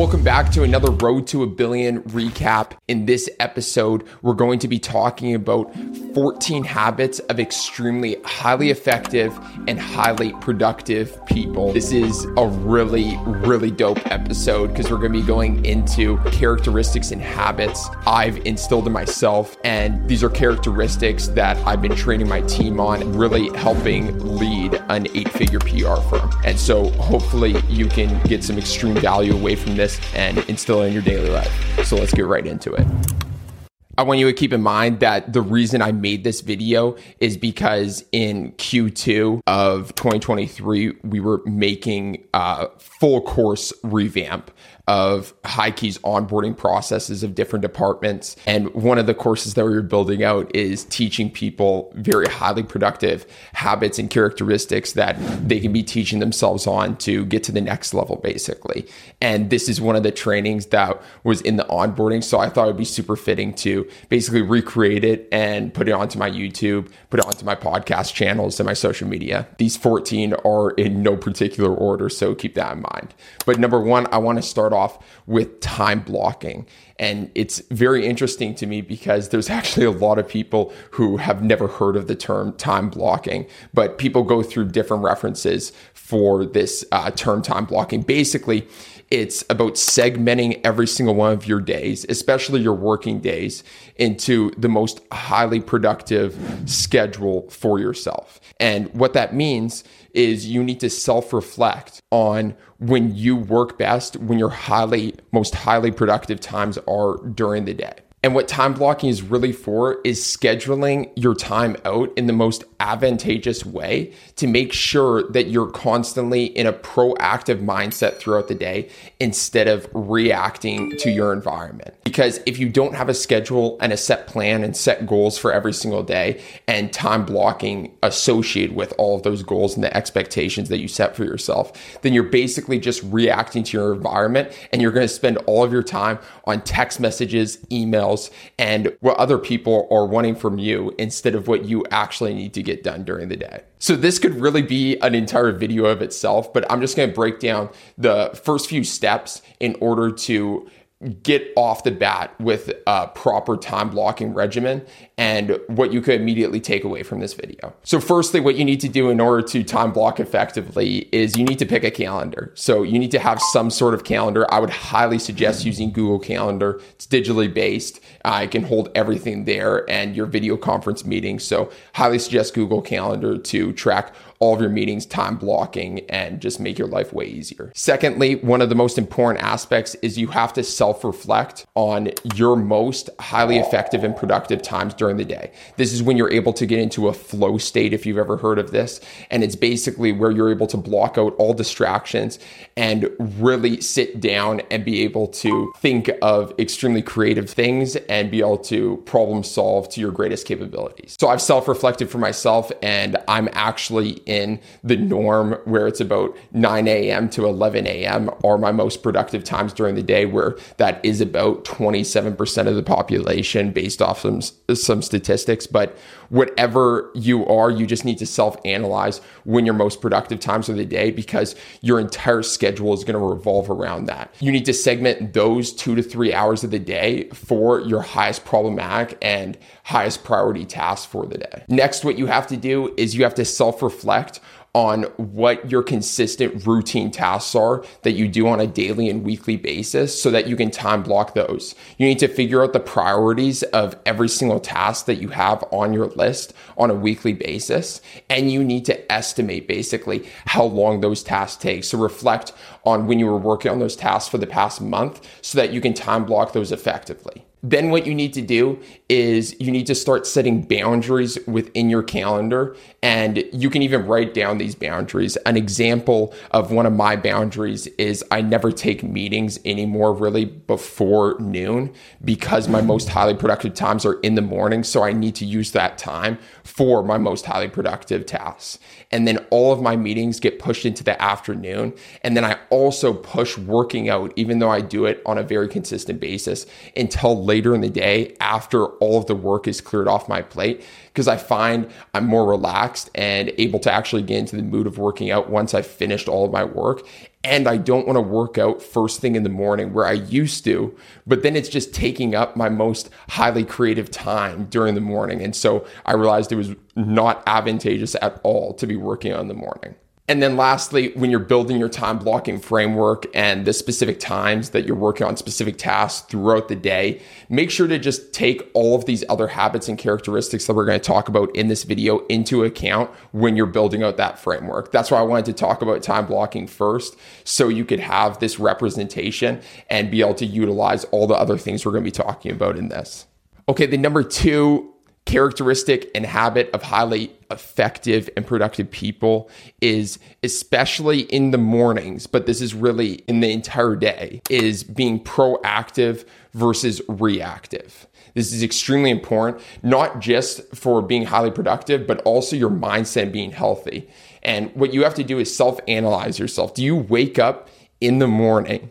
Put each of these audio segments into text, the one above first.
Welcome back to another Road to a Billion recap. In this episode, we're going to be talking about 14 habits of extremely highly effective and highly productive people. This is a really, really dope episode because we're going to be going into characteristics and habits I've instilled in myself. And these are characteristics that I've been training my team on, really helping lead an eight figure PR firm. And so hopefully you can get some extreme value away from this and instill it in your daily life. So let's get right into it. I want you to keep in mind that the reason I made this video is because in Q2 of 2023, we were making a full course revamp of HighKey's onboarding processes of different departments. And one of the courses that we were building out is teaching people very highly productive habits and characteristics that they can be teaching themselves on to get to the next level, basically. And this is one of the trainings that was in the onboarding. So I thought it'd be super fitting to basically recreate it and put it onto my YouTube, put it onto my podcast channels and my social media. These 14 are in no particular order. So keep that in mind. But number one, I want to start off off with time blocking. And it's very interesting to me because there's actually a lot of people who have never heard of the term time blocking, but people go through different references for this uh, term time blocking. Basically, it's about segmenting every single one of your days, especially your working days, into the most highly productive schedule for yourself. And what that means is you need to self reflect on when you work best, when your highly, most highly productive times are during the day. And what time blocking is really for is scheduling your time out in the most advantageous way to make sure that you're constantly in a proactive mindset throughout the day instead of reacting to your environment. Because if you don't have a schedule and a set plan and set goals for every single day and time blocking associated with all of those goals and the expectations that you set for yourself, then you're basically just reacting to your environment and you're going to spend all of your time on text messages, emails, and what other people are wanting from you instead of what you actually need to get done during the day. So this could really be an entire video of itself, but I'm just going to break down the first few steps in order to get off the bat with a proper time blocking regimen and what you could immediately take away from this video. So firstly, what you need to do in order to time block effectively is you need to pick a calendar. So you need to have some sort of calendar. I would highly suggest using Google Calendar. It's digitally based. I can hold everything there and your video conference meetings. So highly suggest Google Calendar to track all of your meetings, time blocking, and just make your life way easier. Secondly, one of the most important aspects is you have to self reflect on your most highly effective and productive times during the day. This is when you're able to get into a flow state, if you've ever heard of this. And it's basically where you're able to block out all distractions and really sit down and be able to think of extremely creative things and be able to problem solve to your greatest capabilities. So I've self reflected for myself, and I'm actually in the norm where it's about 9 a.m. to 11 a.m. are my most productive times during the day, where that is about 27% of the population based off some, some statistics. But whatever you are, you just need to self analyze when your most productive times of the day because your entire schedule is going to revolve around that. You need to segment those two to three hours of the day for your highest problematic and highest priority tasks for the day. Next, what you have to do is you have to self reflect on what your consistent routine tasks are that you do on a daily and weekly basis so that you can time block those. You need to figure out the priorities of every single task that you have on your list on a weekly basis. And you need to estimate basically how long those tasks take. So reflect on when you were working on those tasks for the past month so that you can time block those effectively. Then, what you need to do is you need to start setting boundaries within your calendar, and you can even write down these boundaries. An example of one of my boundaries is I never take meetings anymore, really, before noon because my most highly productive times are in the morning. So, I need to use that time for my most highly productive tasks. And then all of my meetings get pushed into the afternoon. And then I also push working out, even though I do it on a very consistent basis, until later in the day after all of the work is cleared off my plate because I find I'm more relaxed and able to actually get into the mood of working out once I've finished all of my work. And I don't want to work out first thing in the morning where I used to, but then it's just taking up my most highly creative time during the morning. And so I realized it was not advantageous at all to be working on the morning. And then lastly, when you're building your time blocking framework and the specific times that you're working on specific tasks throughout the day, make sure to just take all of these other habits and characteristics that we're going to talk about in this video into account when you're building out that framework. That's why I wanted to talk about time blocking first so you could have this representation and be able to utilize all the other things we're going to be talking about in this. Okay, the number two characteristic and habit of highly effective and productive people is especially in the mornings but this is really in the entire day is being proactive versus reactive. This is extremely important not just for being highly productive but also your mindset being healthy. And what you have to do is self analyze yourself. Do you wake up in the morning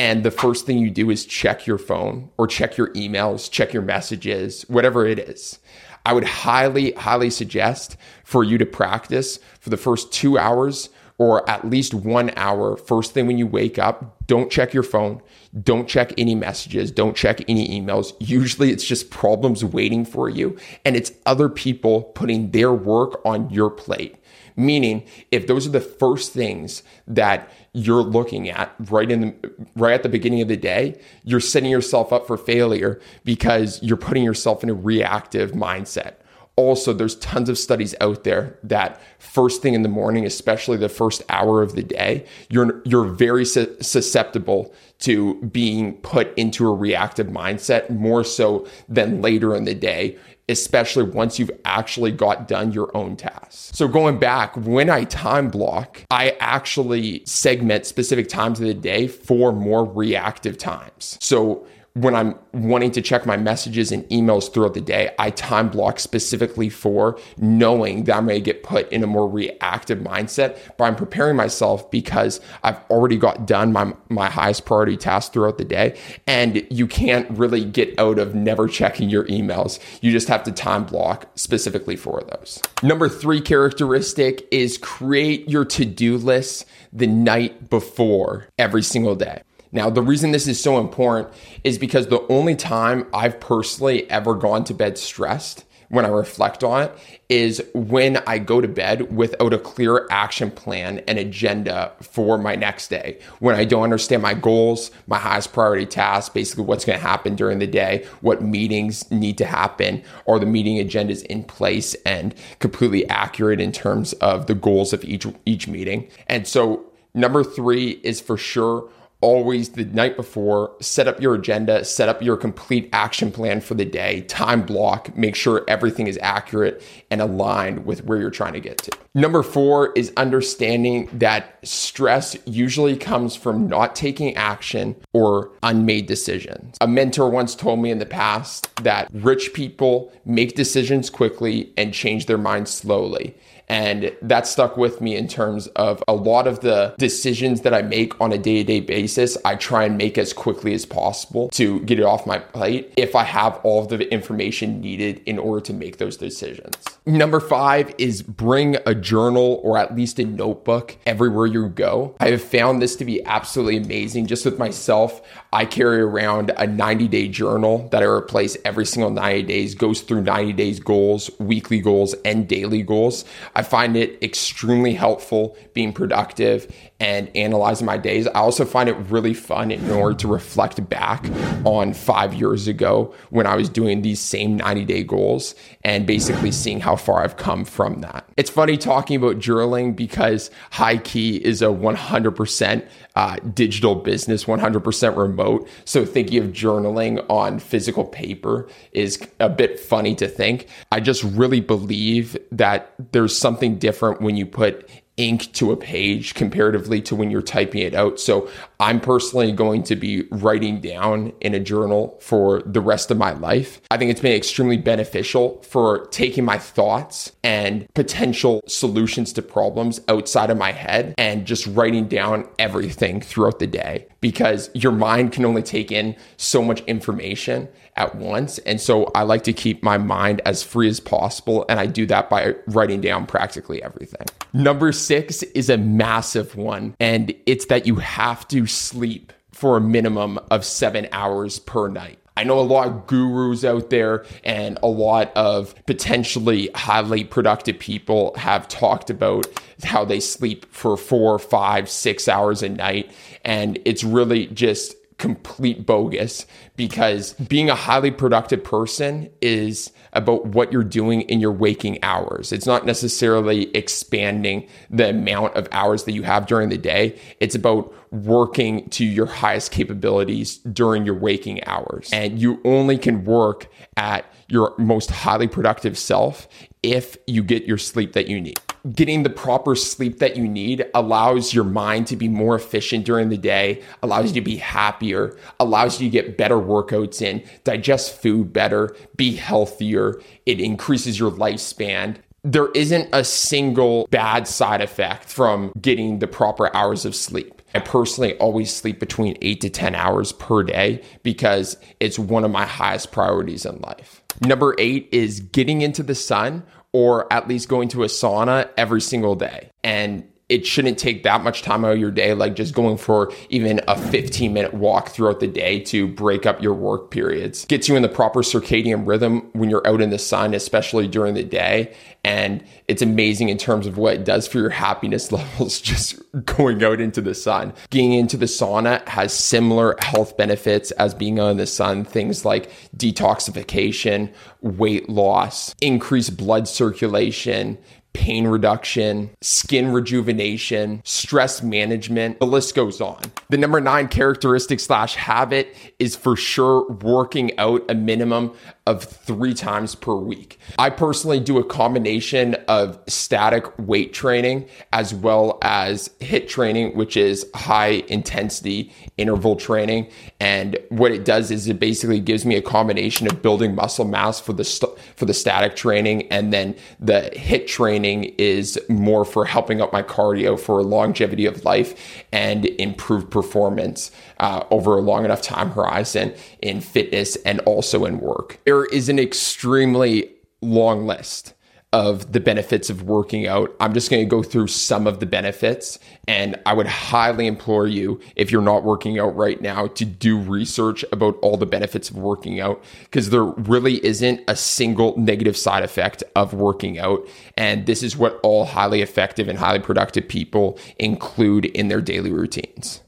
and the first thing you do is check your phone or check your emails, check your messages, whatever it is. I would highly, highly suggest for you to practice for the first two hours or at least one hour first thing when you wake up. Don't check your phone. Don't check any messages. Don't check any emails. Usually it's just problems waiting for you and it's other people putting their work on your plate. Meaning, if those are the first things that you're looking at right in the right at the beginning of the day, you're setting yourself up for failure because you're putting yourself in a reactive mindset. Also, there's tons of studies out there that first thing in the morning, especially the first hour of the day, you're you're very su- susceptible to being put into a reactive mindset more so than later in the day especially once you've actually got done your own tasks. So going back, when I time block, I actually segment specific times of the day for more reactive times. So when I'm wanting to check my messages and emails throughout the day, I time block specifically for knowing that I'm going to get put in a more reactive mindset, but I'm preparing myself because I've already got done my, my highest priority tasks throughout the day. And you can't really get out of never checking your emails. You just have to time block specifically for those. Number three characteristic is create your to do list the night before every single day. Now, the reason this is so important is because the only time I've personally ever gone to bed stressed when I reflect on it is when I go to bed without a clear action plan and agenda for my next day. When I don't understand my goals, my highest priority tasks, basically what's going to happen during the day, what meetings need to happen, are the meeting agendas in place and completely accurate in terms of the goals of each each meeting. And so number 3 is for sure always the night before, set up your agenda, set up your complete action plan for the day, time block, make sure everything is accurate and aligned with where you're trying to get to. Number four is understanding that stress usually comes from not taking action or unmade decisions. A mentor once told me in the past that rich people make decisions quickly and change their minds slowly. And that stuck with me in terms of a lot of the decisions that I make on a day to day basis. I try and make as quickly as possible to get it off my plate if I have all of the information needed in order to make those decisions. Number five is bring a journal or at least a notebook everywhere you go. I have found this to be absolutely amazing. Just with myself, I carry around a 90 day journal that I replace every single 90 days, goes through 90 days goals, weekly goals, and daily goals. I find it extremely helpful being productive and analyzing my days. I also find it really fun in order to reflect back on five years ago when I was doing these same 90 day goals and basically seeing how far I've come from that. It's funny talking about journaling because HighKey is a 100% uh, digital business, 100% remote. So thinking of journaling on physical paper is a bit funny to think. I just really believe that there's something different when you put ink to a page comparatively to when you're typing it out. So I'm personally going to be writing down in a journal for the rest of my life. I think it's been extremely beneficial for taking my thoughts and potential solutions to problems outside of my head and just writing down everything throughout the day because your mind can only take in so much information at once. And so I like to keep my mind as free as possible. And I do that by writing down practically everything. Number six is a massive one, and it's that you have to sleep for a minimum of seven hours per night. I know a lot of gurus out there and a lot of potentially highly productive people have talked about how they sleep for four, five, six hours a night. And it's really just complete bogus because being a highly productive person is about what you're doing in your waking hours. It's not necessarily expanding the amount of hours that you have during the day. It's about working to your highest capabilities during your waking hours. And you only can work at your most highly productive self if you get your sleep that you need getting the proper sleep that you need allows your mind to be more efficient during the day, allows you to be happier, allows you to get better workouts in, digest food better, be healthier. It increases your lifespan. There isn't a single bad side effect from getting the proper hours of sleep. I personally always sleep between eight to 10 hours per day because it's one of my highest priorities in life. Number eight is getting into the sun or at least going to a sauna every single day. And it shouldn't take that much time out of your day, like just going for even a 15 minute walk throughout the day to break up your work periods. Gets you in the proper circadian rhythm when you're out in the sun, especially during the day. And it's amazing in terms of what it does for your happiness levels just going out into the sun. Getting into the sauna has similar health benefits as being out in the sun, things like detoxification, weight loss, increased blood circulation, pain reduction, skin rejuvenation, stress management. The list goes on. The number nine characteristic slash habit is for sure working out a minimum of three times per week. I personally do a combination of static weight training as well as HIIT training, which is high intensity interval training. And what it does is it basically gives me a combination of building muscle mass for the st- for the static training, and then the HIIT training is more for helping up my cardio for longevity of life and improved performance uh, over a long enough time horizon in fitness and also in work. There is an extremely long list of the benefits of working out. I'm just going to go through some of the benefits. And I would highly implore you, if you're not working out right now, to do research about all the benefits of working out because there really isn't a single negative side effect of working out. And this is what all highly effective and highly productive people include in their daily routines.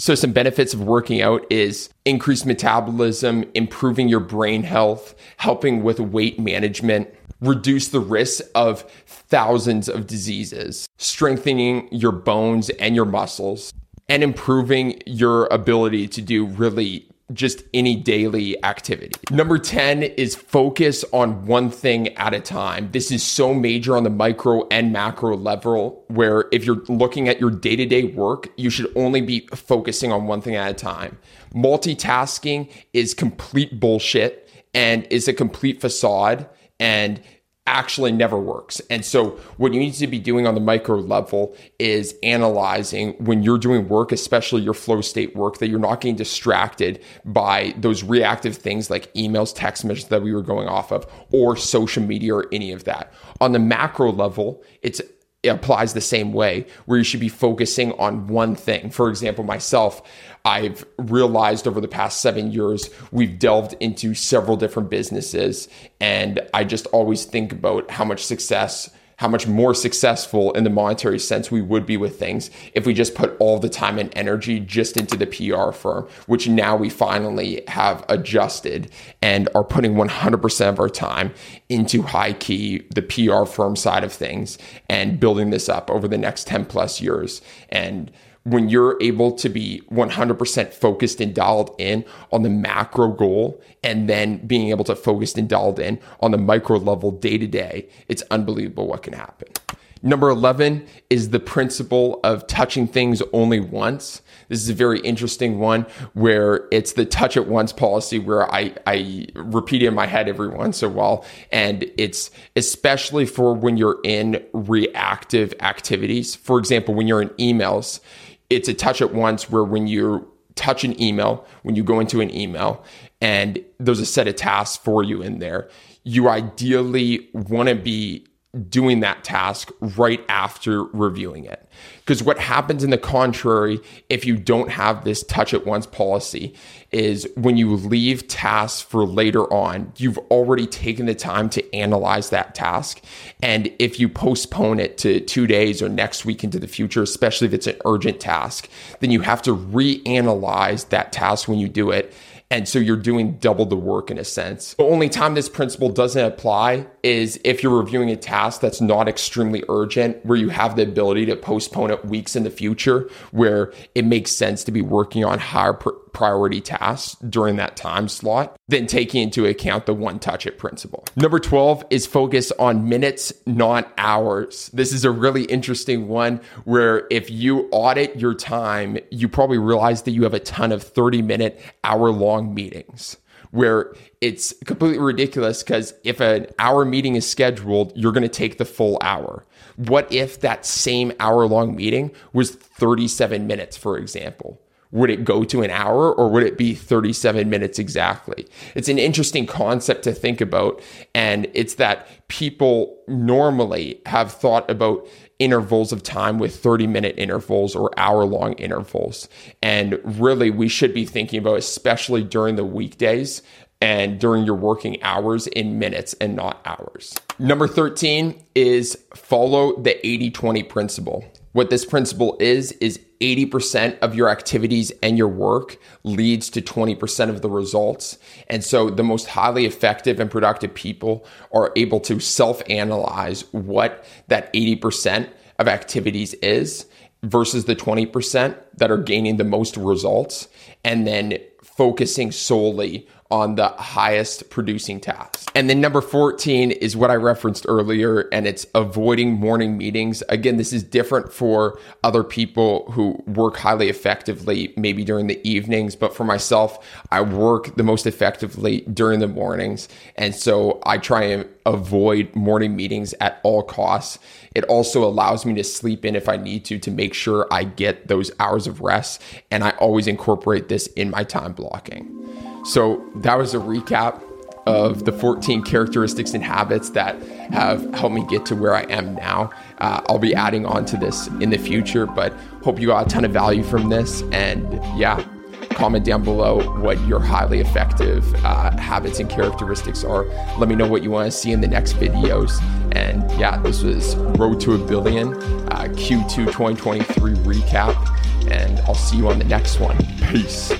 So, some benefits of working out is increased metabolism, improving your brain health, helping with weight management, reduce the risk of thousands of diseases, strengthening your bones and your muscles, and improving your ability to do really just any daily activity. Number 10 is focus on one thing at a time. This is so major on the micro and macro level, where if you're looking at your day to day work, you should only be focusing on one thing at a time. Multitasking is complete bullshit and is a complete facade. And actually never works. And so, what you need to be doing on the micro level is analyzing when you're doing work, especially your flow state work, that you're not getting distracted by those reactive things like emails, text messages that we were going off of, or social media or any of that. On the macro level, it's it applies the same way where you should be focusing on one thing. For example, myself, I've realized over the past seven years, we've delved into several different businesses. And I just always think about how much success how much more successful in the monetary sense we would be with things if we just put all the time and energy just into the PR firm, which now we finally have adjusted and are putting 100% of our time into HighKey, the PR firm side of things, and building this up over the next 10 plus years. And when you're able to be 100% focused and dialed in on the macro goal and then being able to focus and dialed in on the micro level day to day, it's unbelievable what can happen. Number 11 is the principle of touching things only once. This is a very interesting one where it's the touch it once policy where I, I repeat it in my head every once in a while. And it's especially for when you're in reactive activities. For example, when you're in emails, it's a touch at once where when you touch an email, when you go into an email and there's a set of tasks for you in there, you ideally want to be doing that task right after reviewing it. Because what happens in the contrary, if you don't have this touch it once policy, is when you leave tasks for later on, you've already taken the time to analyze that task. And if you postpone it to two days or next week into the future, especially if it's an urgent task, then you have to reanalyze that task when you do it and so you're doing double the work in a sense. The only time this principle doesn't apply is if you're reviewing a task that's not extremely urgent, where you have the ability to postpone it weeks in the future, where it makes sense to be working on higher pr- priority tasks during that time slot, then taking into account the one touch it principle. Number 12 is focus on minutes, not hours. This is a really interesting one where if you audit your time, you probably realize that you have a ton of 30 minute, hour long meetings where it's completely ridiculous because if an hour meeting is scheduled, you're going to take the full hour. What if that same hour long meeting was 37 minutes, for example? would it go to an hour or would it be 37 minutes exactly? It's an interesting concept to think about. And it's that people normally have thought about intervals of time with 30 minute intervals or hour long intervals. And really, we should be thinking about, especially during the weekdays and during your working hours, in minutes and not hours. Number 13 is follow the 80 20 principle. What this principle is, is 80% of your activities and your work leads to 20% of the results. And so the most highly effective and productive people are able to self analyze what that 80% of activities is versus the 20% that are gaining the most results and then focusing solely on the highest producing tasks. And then number 14 is what I referenced earlier, and it's avoiding morning meetings. Again, this is different for other people who work highly effectively, maybe during the evenings. But for myself, I work the most effectively during the mornings. And so I try and avoid morning meetings at all costs. It also allows me to sleep in if I need to to make sure I get those hours of rest. And I always incorporate this in my time blocking. So that was a recap of the 14 characteristics and habits that have helped me get to where I am now. Uh, I'll be adding on to this in the future, but hope you got a ton of value from this. And yeah, comment down below what your highly effective uh, habits and characteristics are. Let me know what you want to see in the next videos. And yeah, this was Road to a Billion uh, Q2 2023 recap. And I'll see you on the next one. Peace.